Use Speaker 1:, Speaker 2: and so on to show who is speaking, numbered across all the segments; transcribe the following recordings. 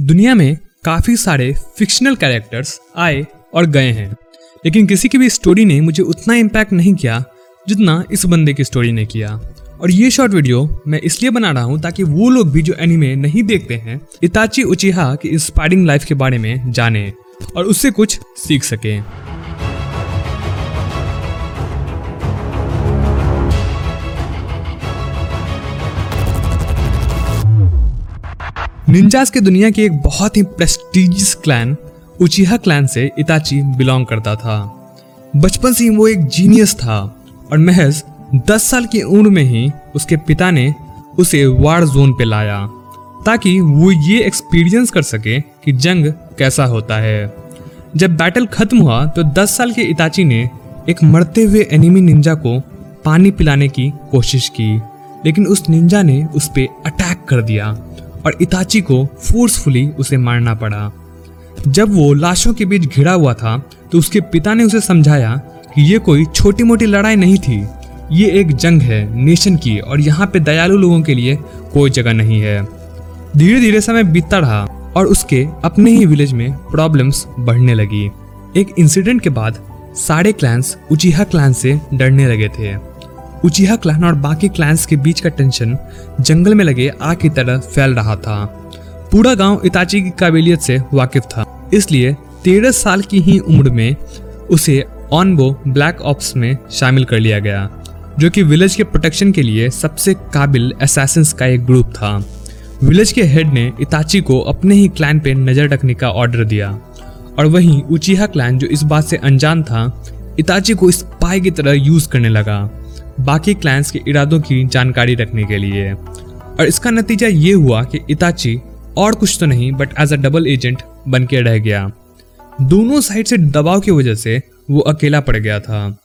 Speaker 1: दुनिया में काफ़ी सारे फिक्शनल कैरेक्टर्स आए और गए हैं। लेकिन किसी की भी स्टोरी ने मुझे उतना इम्पैक्ट नहीं किया जितना इस बंदे की स्टोरी ने किया। और ये शॉर्ट वीडियो मैं इसलिए बना रहा हूँ ताकि वो लोग भी जो एनिमे नहीं देखते हैं इताची उचिहा की इंस्पायरिंग लाइफ के बारे में जाने और उससे कुछ सीख सके। निंजास के दुनिया की एक बहुत ही प्रेस्टिजियस क्लैन उचिहा क्लैन से इताची बिलोंग करता था। बचपन से ही वो एक जीनियस था और महज 10 साल की उम्र में ही उसके पिता ने उसे वार जोन पे लाया, ताकि वो ये एक्सपीरियंस कर सके कि जंग कैसा होता है। जब बैटल खत्म हुआ तो 10 साल के इताची ने एक मरते हुए एनिमी निंजा को पानी पिलाने की कोशिश की, लेकिन उस निंजा ने उस पर अटैक कर दिया। और इताची को फोर्सफुली उसे मारना पड़ा। जब वो लाशों के बीच घिरा हुआ था तो उसके पिता ने उसे समझाया कि ये कोई छोटी मोटी लड़ाई नहीं थी। ये एक जंग है, नेशन की, और यहाँ पे दयालु लोगों के लिए कोई जगह नहीं है। धीरे धीरे समय बीतता रहा, और उसके अपने ही विलेज में प्रॉब्लम्स बढ़ने लगी। एक इंसिडेंट के बाद सारे क्लैंस उचिहा क्लैन से डरने लगे थे। उचिहा क्लान और बाकी क्लैंस के बीच का टेंशन जंगल में लगे आग की तरह फैल रहा था। पूरा गाँव इताची की काबिलियत से वाकिफ था। इसलिए तेरह साल की ही उम्र में उसे ऑनबो ब्लैक ऑप्स में शामिल कर लिया गया, जो कि विलेज के प्रोटेक्शन के लिए सबसे काबिल असैसिन्स का एक ग्रुप था। विलेज के हेड ने इताची को अपने ही क्लैन पे नज़र रखने का ऑर्डर दिया, और वहीं उचिहा क्लैन जो इस बात से अनजान था, इताची को स्पाई की तरह यूज़ करने लगा। बाकी क्लैंस के इरादों की जानकारी रखने के लिए। और इसका नतीजा ये हुआ कि इताची और कुछ तो नहीं but as a double agent बन के रह गया। दोनों साइड से दबाव की वजह से वो अकेला पड़ गया था।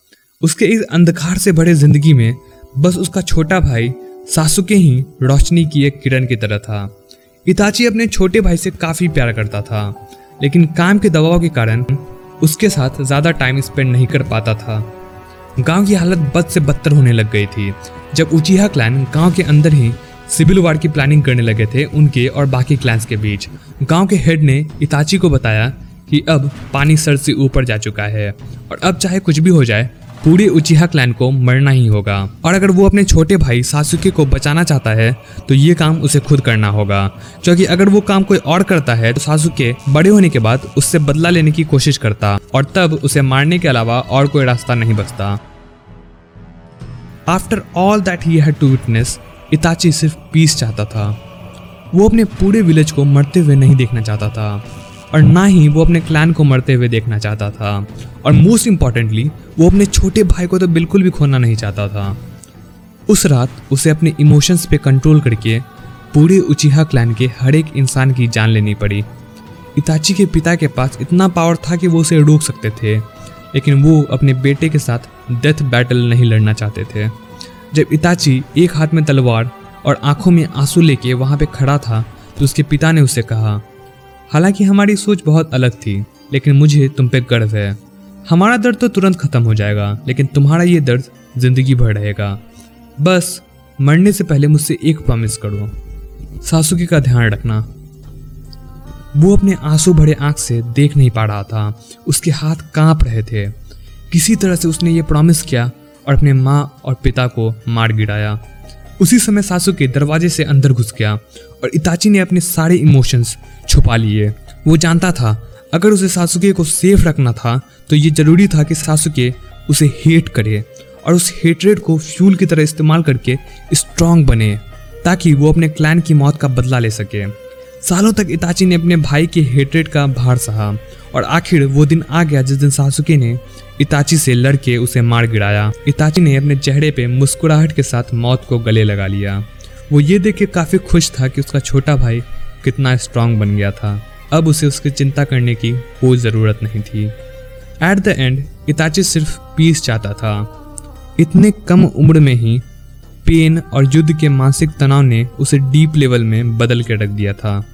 Speaker 1: उसके इस अंधकार से भरे ज़िंदगी में बस उसका छोटा भाई सासुके ही रोशनी की एक किरण की तरह था। इताची अपने छोटे भाई से काफ़ी प्यार करता था, लेकिन काम के दबाव के कारण उसके साथ ज़्यादा टाइम स्पेंड नहीं कर पाता था। गाँव की हालत बद से बदतर होने लग गई थी। जब उचिहा क्लैन गाँव के अंदर ही सिविल वार की प्लानिंग करने लगे थे उनके और बाकी क्लैंस के बीच। गाँव के हेड ने इताची को बताया कि अब पानी सर से ऊपर जा चुका है और अब चाहे कुछ भी हो जाए, पूरे उचिहा क्लैन को मरना ही होगा। और अगर वो अपने छोटे भाई सासुके को बचाना चाहता है तो ये काम उसे खुद करना होगा। क्योंकि अगर वो काम कोई और करता है तो सासुके बड़े होने के बाद उससे बदला लेने की कोशिश करता और तब उसे मारने के अलावा और कोई रास्ता नहीं बचता। After all that he had to witness Itachi सिर्फ़ पीस चाहता था। वो अपने पूरे विलेज को मरते हुए नहीं देखना चाहता था, और ना ही वो अपने क्लैन को मरते हुए देखना चाहता था। और मोस्ट इम्पॉर्टेंटली वो अपने छोटे भाई को तो बिल्कुल भी खोना नहीं चाहता था। उस रात उसे अपने इमोशंस पे कंट्रोल करके पूरे उचिहा क्लैन के हर एक इंसान की जान लेनी पड़ी। इताची के पिता के पास इतना पावर था कि वो उसे रोक सकते थे। लेकिन वो अपने बेटे के साथ डेथ बैटल नहीं लड़ना चाहते थे। जब इताची एक हाथ में तलवार और आँखों में आँसू लेके वहाँ पे खड़ा था तो उसके पिता ने उसे कहा, हालाँकि हमारी सोच बहुत अलग थी, लेकिन मुझे तुम पे गर्व है। हमारा दर्द तो तुरंत खत्म हो जाएगा, लेकिन तुम्हारा ये दर्द ज़िंदगी भर रहेगा। बस, मरने से पहले मुझसे एक प्रॉमिस करो। सासुकी का ध्यान रखना। वो अपने आँसू भरे आँख से देख नहीं पा रहा था। उसके हाथ काँप रहे थे। किसी तरह से उसने ये प्रॉमिस किया और अपने माँ और पिता को मार गिराया। उसी समय सासू के दरवाजे से अंदर घुस गया और इताची ने अपने सारे इमोशंस छुपा लिए। वो जानता था, अगर उसे सासुके को सेफ़ रखना था तो ये ज़रूरी था कि सासुके उसे हेट करे और उस हेटरेट को फ्यूल की तरह इस्तेमाल करके स्ट्रांग बने, ताकि वो अपने क्लैन की मौत का बदला ले सके। सालों तक इताची ने अपने भाई के हेटरेट का भार सहा, और आखिर वो दिन आ गया जिस दिन सासुके ने इताची से लड़के उसे मार गिराया इताची ने अपने चेहरे पे मुस्कुराहट के साथ मौत को गले लगा लिया। वो ये देख के काफ़ी खुश था कि उसका छोटा भाई कितना स्ट्रांग बन गया था। अब उसे उसकी चिंता करने की कोई ज़रूरत नहीं थी। एट द एंड इताची सिर्फ़ पीस चाहता था। इतने कम उम्र में ही पेन और युद्ध के मानसिक तनाव ने उसे डीप लेवल में बदल के रख दिया था।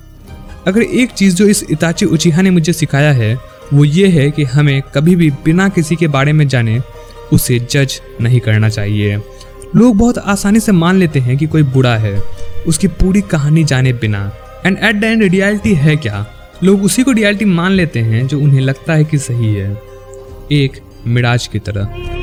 Speaker 1: अगर एक चीज़ जो इस इताची उचिहा ने मुझे सिखाया है, वो ये है कि हमें कभी भी बिना किसी के बारे में जाने उसे जज नहीं करना चाहिए। लोग बहुत आसानी से मान लेते हैं कि कोई बुरा है, उसकी पूरी कहानी जाने बिना। And at the end reality है क्या? लोग उसी को रियलिटी मान लेते हैं जो उन्हें लगता है कि सही है। एक मिराज की तरह।